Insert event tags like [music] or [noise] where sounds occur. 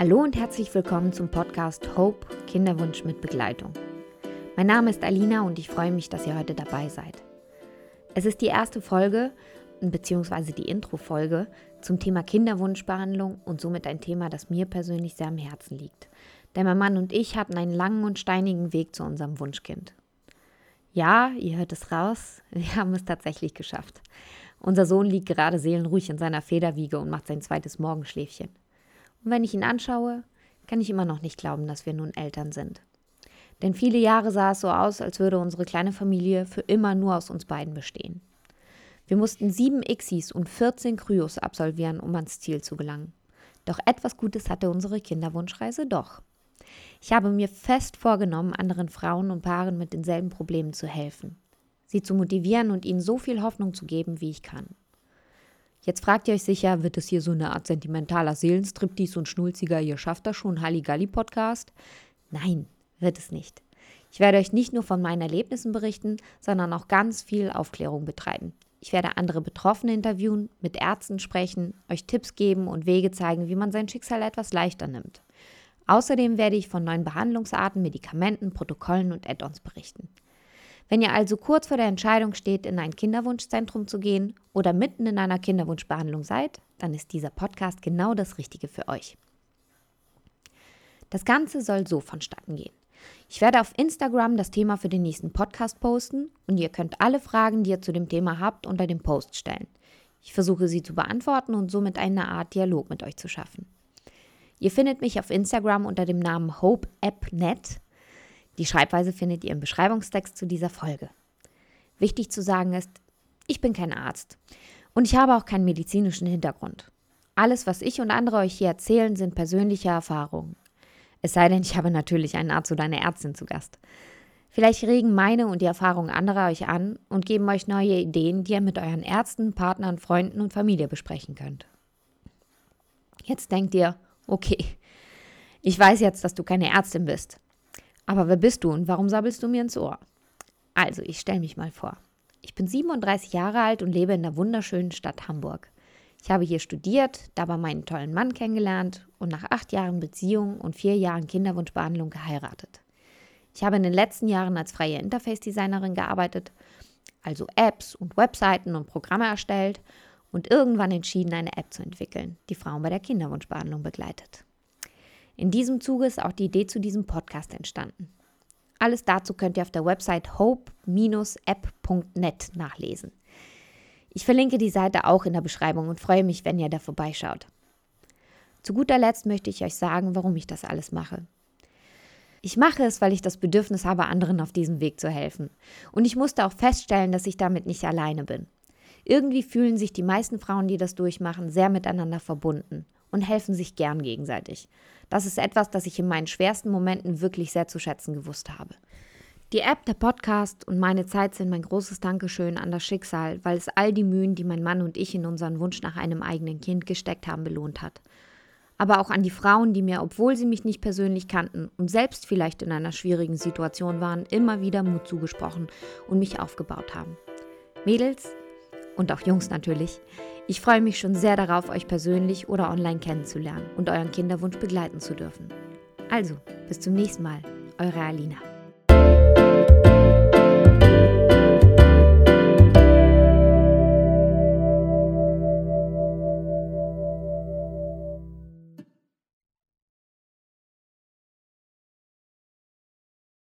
Hallo und herzlich willkommen zum Podcast Hope Kinderwunsch mit Begleitung. Mein Name ist Alina und ich freue mich, dass ihr heute dabei seid. Es ist die erste Folge beziehungsweise die Intro-Folge zum Thema Kinderwunschbehandlung und somit ein Thema, das mir persönlich sehr am Herzen liegt. Denn mein Mann und ich hatten einen langen und steinigen Weg zu unserem Wunschkind. Ja, ihr hört es raus, [laughs] wir haben es tatsächlich geschafft. Unser Sohn liegt gerade seelenruhig in seiner Federwiege und macht sein zweites Morgenschläfchen. Und wenn ich ihn anschaue, kann ich immer noch nicht glauben, dass wir nun Eltern sind. Denn viele Jahre sah es so aus, als würde unsere kleine Familie für immer nur aus uns beiden bestehen. Wir mussten sieben Xis und 14 Kryos absolvieren, um ans Ziel zu gelangen. Doch etwas Gutes hatte unsere Kinderwunschreise doch. Ich habe mir fest vorgenommen, anderen Frauen und Paaren mit denselben Problemen zu helfen, sie zu motivieren und ihnen so viel Hoffnung zu geben, wie ich kann. Jetzt fragt ihr euch sicher, wird es hier so eine Art sentimentaler Seelenstriptease und schnulziger Ihr schafft das schon Halligalli-Podcast? Nein, wird es nicht. Ich werde euch nicht nur von meinen Erlebnissen berichten, sondern auch ganz viel Aufklärung betreiben. Ich werde andere Betroffene interviewen, mit Ärzten sprechen, euch Tipps geben und Wege zeigen, wie man sein Schicksal etwas leichter nimmt. Außerdem werde ich von neuen Behandlungsarten, Medikamenten, Protokollen und Add-ons berichten. Wenn ihr also kurz vor der Entscheidung steht, in ein Kinderwunschzentrum zu gehen oder mitten in einer Kinderwunschbehandlung seid, dann ist dieser Podcast genau das Richtige für euch. Das Ganze soll so vonstatten gehen. Ich werde auf Instagram das Thema für den nächsten Podcast posten und ihr könnt alle Fragen, die ihr zu dem Thema habt, unter dem Post stellen. Ich versuche sie zu beantworten und somit eine Art Dialog mit euch zu schaffen. Ihr findet mich auf Instagram unter dem Namen HopeAppNet die Schreibweise findet ihr im Beschreibungstext zu dieser Folge. Wichtig zu sagen ist, ich bin kein Arzt und ich habe auch keinen medizinischen Hintergrund. Alles, was ich und andere euch hier erzählen, sind persönliche Erfahrungen. Es sei denn, ich habe natürlich einen Arzt oder eine Ärztin zu Gast. Vielleicht regen meine und die Erfahrungen anderer euch an und geben euch neue Ideen, die ihr mit euren Ärzten, Partnern, Freunden und Familie besprechen könnt. Jetzt denkt ihr, okay, ich weiß jetzt, dass du keine Ärztin bist. Aber wer bist du und warum sabbelst du mir ins Ohr? Also, ich stelle mich mal vor. Ich bin 37 Jahre alt und lebe in der wunderschönen Stadt Hamburg. Ich habe hier studiert, dabei meinen tollen Mann kennengelernt und nach acht Jahren Beziehung und vier Jahren Kinderwunschbehandlung geheiratet. Ich habe in den letzten Jahren als freie Interface-Designerin gearbeitet, also Apps und Webseiten und Programme erstellt und irgendwann entschieden, eine App zu entwickeln, die Frauen bei der Kinderwunschbehandlung begleitet. In diesem Zuge ist auch die Idee zu diesem Podcast entstanden. Alles dazu könnt ihr auf der Website hope-app.net nachlesen. Ich verlinke die Seite auch in der Beschreibung und freue mich, wenn ihr da vorbeischaut. Zu guter Letzt möchte ich euch sagen, warum ich das alles mache. Ich mache es, weil ich das Bedürfnis habe, anderen auf diesem Weg zu helfen. Und ich musste auch feststellen, dass ich damit nicht alleine bin. Irgendwie fühlen sich die meisten Frauen, die das durchmachen, sehr miteinander verbunden und helfen sich gern gegenseitig. Das ist etwas, das ich in meinen schwersten Momenten wirklich sehr zu schätzen gewusst habe. Die App, der Podcast und meine Zeit sind mein großes Dankeschön an das Schicksal, weil es all die Mühen, die mein Mann und ich in unseren Wunsch nach einem eigenen Kind gesteckt haben, belohnt hat. Aber auch an die Frauen, die mir, obwohl sie mich nicht persönlich kannten und selbst vielleicht in einer schwierigen Situation waren, immer wieder Mut zugesprochen und mich aufgebaut haben. Mädels und auch Jungs natürlich, ich freue mich schon sehr darauf, euch persönlich oder online kennenzulernen und euren Kinderwunsch begleiten zu dürfen. Also, bis zum nächsten Mal, eure Alina.